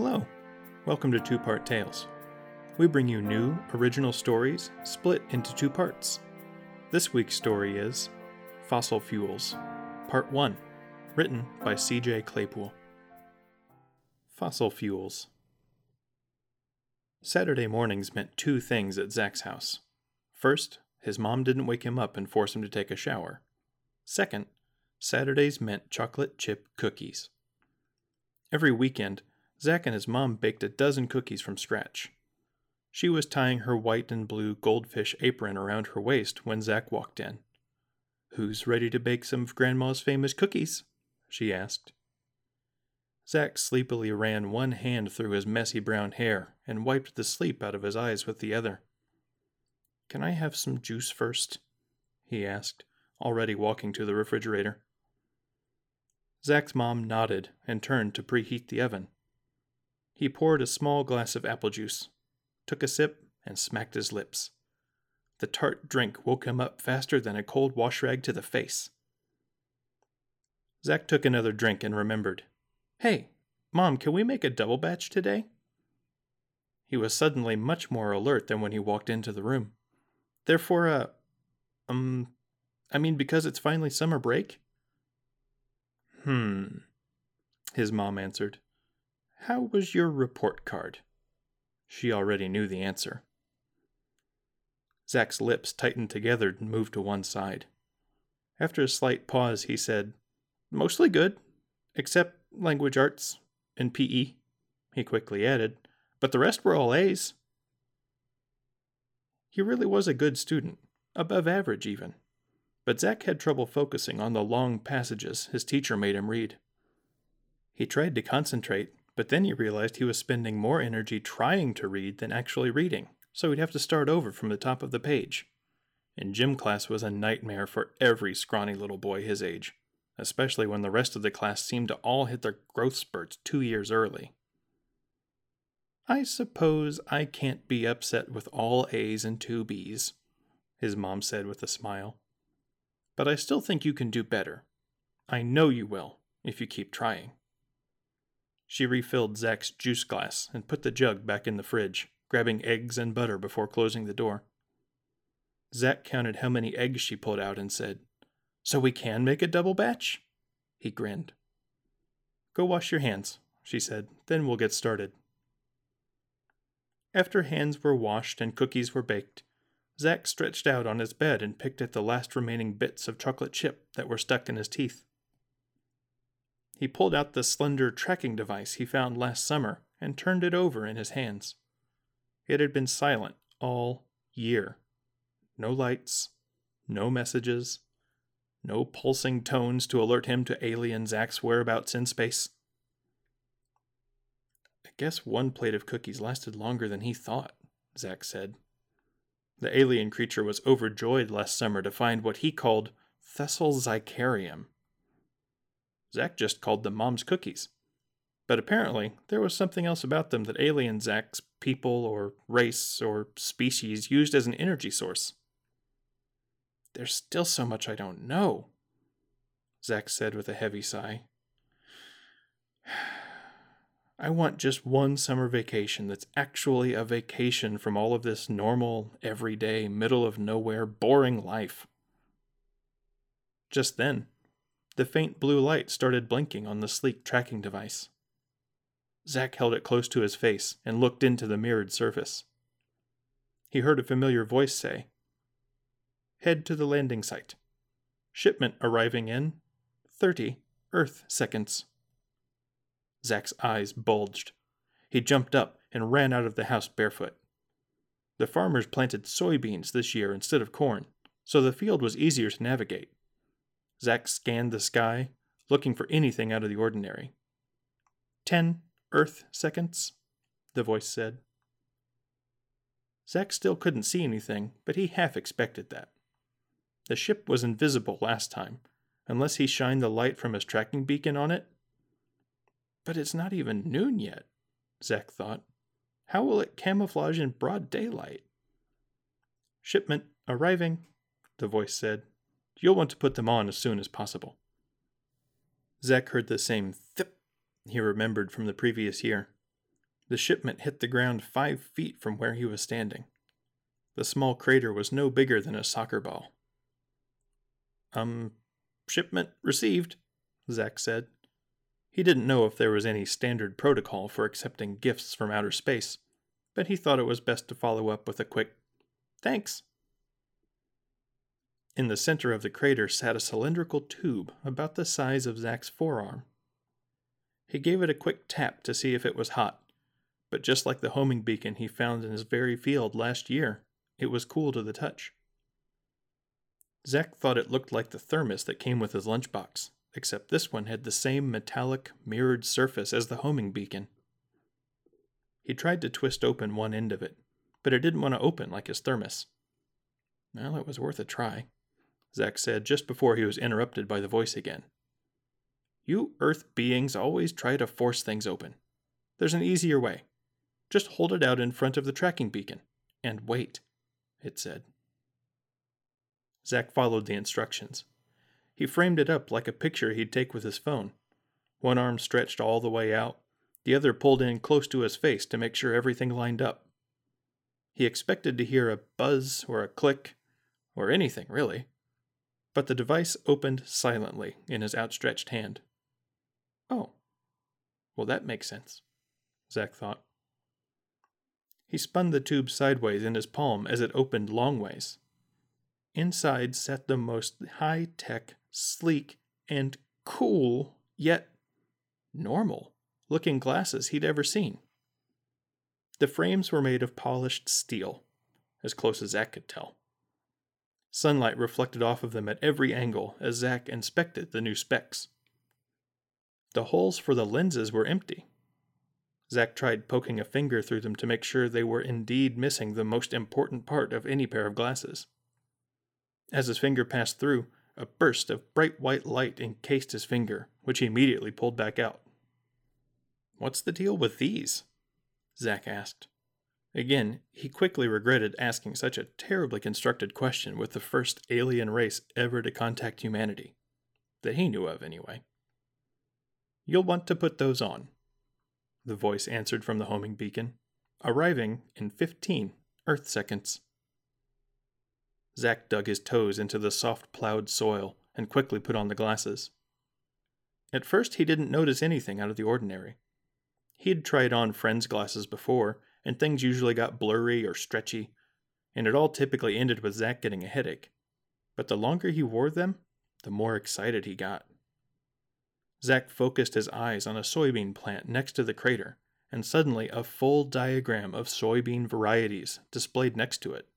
Hello. Welcome to Two Part Tales. We bring you new, original stories split into two parts. This week's story is Fossil Fuels, Part 1, written by C.J. Claypool. Fossil Fuels. Saturday mornings meant two things at Zach's house. First, his mom didn't wake him up and force him to take a shower. Second, Saturdays meant chocolate chip cookies. Every weekend, Zach and his mom baked a dozen cookies from scratch. She was tying her white and blue goldfish apron around her waist when Zach walked in. Who's ready to bake some of Grandma's famous cookies? she asked. Zach sleepily ran one hand through his messy brown hair and wiped the sleep out of his eyes with the other. Can I have some juice first? he asked, already walking to the refrigerator. Zach's mom nodded and turned to preheat the oven. He poured a small glass of apple juice, took a sip, and smacked his lips. The tart drink woke him up faster than a cold wash rag to the face. Zack took another drink and remembered. Hey, Mom, can we make a double batch today? He was suddenly much more alert than when he walked into the room. Therefore, uh, um, I mean, because it's finally summer break? Hmm, his mom answered. How was your report card? She already knew the answer. Zack's lips tightened together and moved to one side. After a slight pause, he said, Mostly good, except language arts and PE, he quickly added, but the rest were all A's. He really was a good student, above average even, but Zack had trouble focusing on the long passages his teacher made him read. He tried to concentrate, but then he realized he was spending more energy trying to read than actually reading, so he'd have to start over from the top of the page. And gym class was a nightmare for every scrawny little boy his age, especially when the rest of the class seemed to all hit their growth spurts two years early. I suppose I can't be upset with all A's and two B's, his mom said with a smile. But I still think you can do better. I know you will, if you keep trying. She refilled Zach's juice glass and put the jug back in the fridge, grabbing eggs and butter before closing the door. Zach counted how many eggs she pulled out and said, So we can make a double batch? He grinned. Go wash your hands, she said, then we'll get started. After hands were washed and cookies were baked, Zach stretched out on his bed and picked at the last remaining bits of chocolate chip that were stuck in his teeth. He pulled out the slender tracking device he found last summer and turned it over in his hands. It had been silent all year. No lights, no messages, no pulsing tones to alert him to alien Zach's whereabouts in space. I guess one plate of cookies lasted longer than he thought, Zach said. The alien creature was overjoyed last summer to find what he called Thessal Zicarium Zach just called them mom's cookies. But apparently, there was something else about them that alien Zach's people or race or species used as an energy source. There's still so much I don't know, Zach said with a heavy sigh. I want just one summer vacation that's actually a vacation from all of this normal, everyday, middle of nowhere, boring life. Just then, the faint blue light started blinking on the sleek tracking device. Zack held it close to his face and looked into the mirrored surface. He heard a familiar voice say, Head to the landing site. Shipment arriving in 30 Earth seconds. Zack's eyes bulged. He jumped up and ran out of the house barefoot. The farmers planted soybeans this year instead of corn, so the field was easier to navigate. Zach scanned the sky, looking for anything out of the ordinary. Ten Earth seconds, the voice said. Zach still couldn't see anything, but he half expected that. The ship was invisible last time, unless he shined the light from his tracking beacon on it. But it's not even noon yet, Zach thought. How will it camouflage in broad daylight? Shipment arriving, the voice said. You'll want to put them on as soon as possible. Zach heard the same thip he remembered from the previous year. the shipment hit the ground five feet from where he was standing. The small crater was no bigger than a soccer ball. Um, shipment received, Zack said. He didn't know if there was any standard protocol for accepting gifts from outer space, but he thought it was best to follow up with a quick, thanks. In the center of the crater sat a cylindrical tube about the size of Zack's forearm. He gave it a quick tap to see if it was hot, but just like the homing beacon he found in his very field last year, it was cool to the touch. Zack thought it looked like the thermos that came with his lunchbox, except this one had the same metallic, mirrored surface as the homing beacon. He tried to twist open one end of it, but it didn't want to open like his thermos. Well, it was worth a try, Zack said just before he was interrupted by the voice again. You Earth beings always try to force things open. There's an easier way. Just hold it out in front of the tracking beacon and wait, it said. Zack followed the instructions. He framed it up like a picture he'd take with his phone. One arm stretched all the way out, the other pulled in close to his face to make sure everything lined up. He expected to hear a buzz or a click, or anything really. But the device opened silently in his outstretched hand. Oh, well, that makes sense, Zack thought. He spun the tube sideways in his palm as it opened longways. Inside sat the most high tech, sleek, and cool, yet normal looking glasses he'd ever seen. The frames were made of polished steel, as close as Zack could tell. Sunlight reflected off of them at every angle as Zack inspected the new specs. The holes for the lenses were empty, Zack tried poking a finger through them to make sure they were indeed missing the most important part of any pair of glasses. As his finger passed through, a burst of bright white light encased his finger, which he immediately pulled back out. What's the deal with these? Zack asked. Again, he quickly regretted asking such a terribly constructed question with the first alien race ever to contact humanity. That he knew of, anyway. You'll want to put those on, the voice answered from the homing beacon, arriving in 15 Earth seconds. Zack dug his toes into the soft plowed soil and quickly put on the glasses. At first, he didn't notice anything out of the ordinary. He'd tried on friends' glasses before, and things usually got blurry or stretchy, and it all typically ended with Zack getting a headache. But the longer he wore them, the more excited he got. Zack focused his eyes on a soybean plant next to the crater, and suddenly a full diagram of soybean varieties displayed next to it.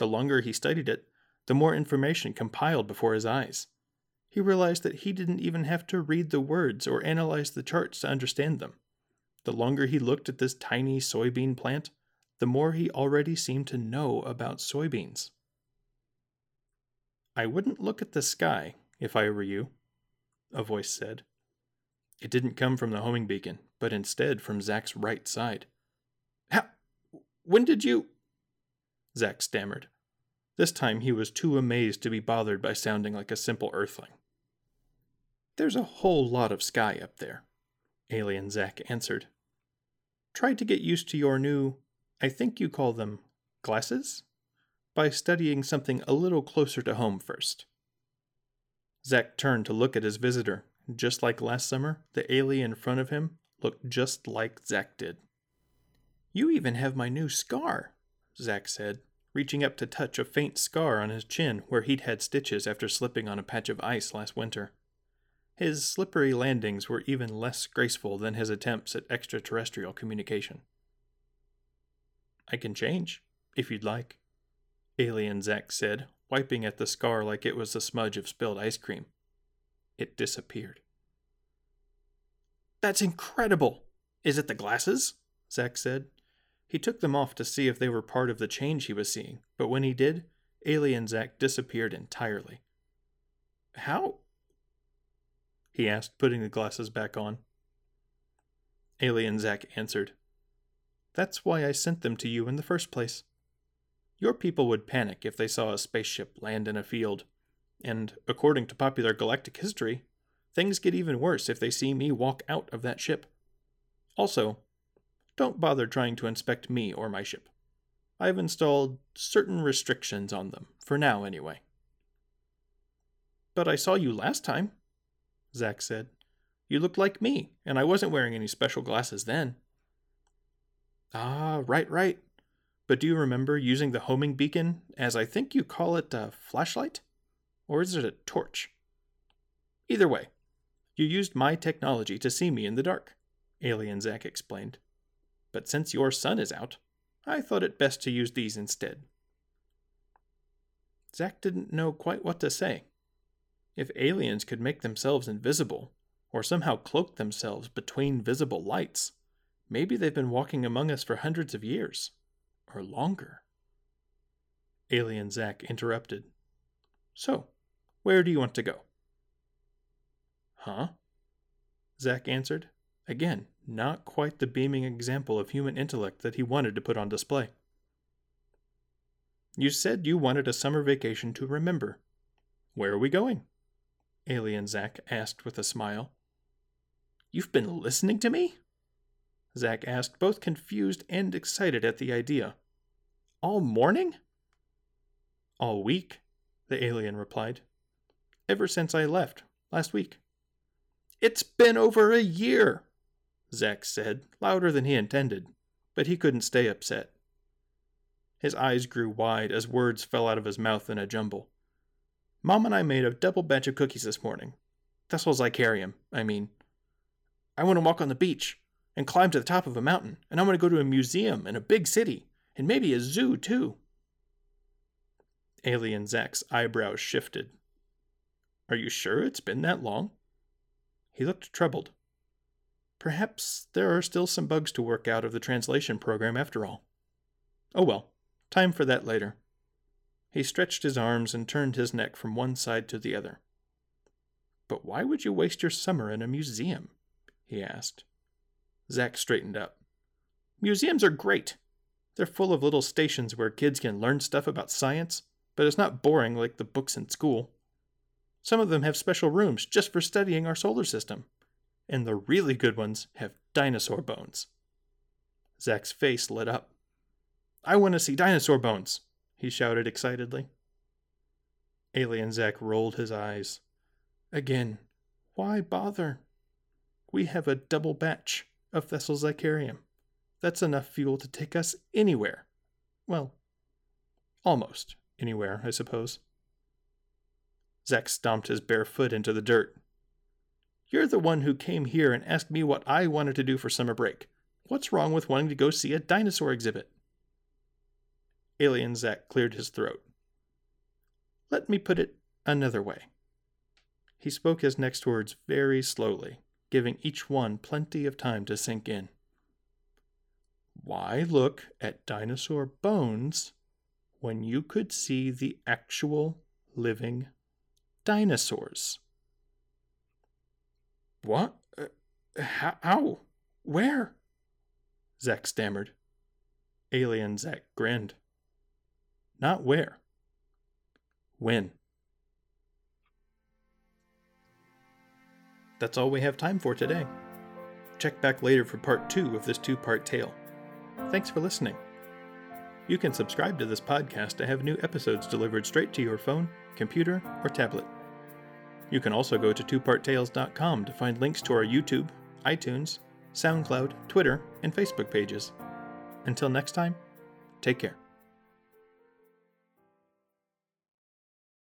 The longer he studied it, the more information compiled before his eyes. He realized that he didn't even have to read the words or analyze the charts to understand them. The longer he looked at this tiny soybean plant, the more he already seemed to know about soybeans. I wouldn't look at the sky if I were you, a voice said. It didn't come from the homing beacon, but instead from Zack's right side. How? When did you? Zack stammered. This time he was too amazed to be bothered by sounding like a simple earthling. There's a whole lot of sky up there, Alien Zack answered. Try to get used to your new, I think you call them glasses, by studying something a little closer to home first. Zack turned to look at his visitor. Just like last summer, the alien in front of him looked just like Zack did. You even have my new scar, Zack said, reaching up to touch a faint scar on his chin where he'd had stitches after slipping on a patch of ice last winter. His slippery landings were even less graceful than his attempts at extraterrestrial communication. I can change, if you'd like, Alien Zack said, wiping at the scar like it was a smudge of spilled ice cream. It disappeared. That's incredible! Is it the glasses? Zack said. He took them off to see if they were part of the change he was seeing, but when he did, Alien Zack disappeared entirely. How? He asked, putting the glasses back on. Alien Zack answered, That's why I sent them to you in the first place. Your people would panic if they saw a spaceship land in a field. And according to popular galactic history, things get even worse if they see me walk out of that ship. Also, don't bother trying to inspect me or my ship. I've installed certain restrictions on them, for now anyway. But I saw you last time, Zack said. You looked like me, and I wasn't wearing any special glasses then. Ah, right, right. But do you remember using the homing beacon as I think you call it a flashlight? Or is it a torch? Either way, you used my technology to see me in the dark, Alien Zack explained. But since your sun is out, I thought it best to use these instead. Zack didn't know quite what to say. If aliens could make themselves invisible, or somehow cloak themselves between visible lights, maybe they've been walking among us for hundreds of years, or longer. Alien Zack interrupted. So, where do you want to go? Huh? Zack answered, again, not quite the beaming example of human intellect that he wanted to put on display. You said you wanted a summer vacation to remember. Where are we going? Alien Zack asked with a smile. You've been listening to me? Zack asked, both confused and excited at the idea. All morning? All week, the alien replied. Ever since I left, last week. It's been over a year, Zack said, louder than he intended, but he couldn't stay upset. His eyes grew wide as words fell out of his mouth in a jumble. Mom and I made a double batch of cookies this morning. That's Thistles Icarium, I mean. I want to walk on the beach and climb to the top of a mountain, and I want to go to a museum in a big city, and maybe a zoo, too. Alien Zack's eyebrows shifted. Are you sure it's been that long? He looked troubled. Perhaps there are still some bugs to work out of the translation program after all. Oh well, time for that later. He stretched his arms and turned his neck from one side to the other. But why would you waste your summer in a museum? he asked. Zack straightened up. Museums are great. They're full of little stations where kids can learn stuff about science, but it's not boring like the books in school. Some of them have special rooms just for studying our solar system and the really good ones have dinosaur bones. Zack's face lit up. I want to see dinosaur bones, he shouted excitedly. Alien Zack rolled his eyes. Again, why bother? We have a double batch of Thistles Icarium. That's enough fuel to take us anywhere. Well, almost anywhere, I suppose. Zack stomped his bare foot into the dirt. You're the one who came here and asked me what I wanted to do for summer break. What's wrong with wanting to go see a dinosaur exhibit? Alien Zack cleared his throat. Let me put it another way. He spoke his next words very slowly, giving each one plenty of time to sink in. Why look at dinosaur bones when you could see the actual living dinosaurs? What? Uh, how? Where? Zack stammered. Alien Zack grinned. Not where. When. That's all we have time for today. Check back later for part two of this two part tale. Thanks for listening. You can subscribe to this podcast to have new episodes delivered straight to your phone, computer, or tablet. You can also go to twoparttales.com to find links to our YouTube, iTunes, SoundCloud, Twitter, and Facebook pages. Until next time, take care.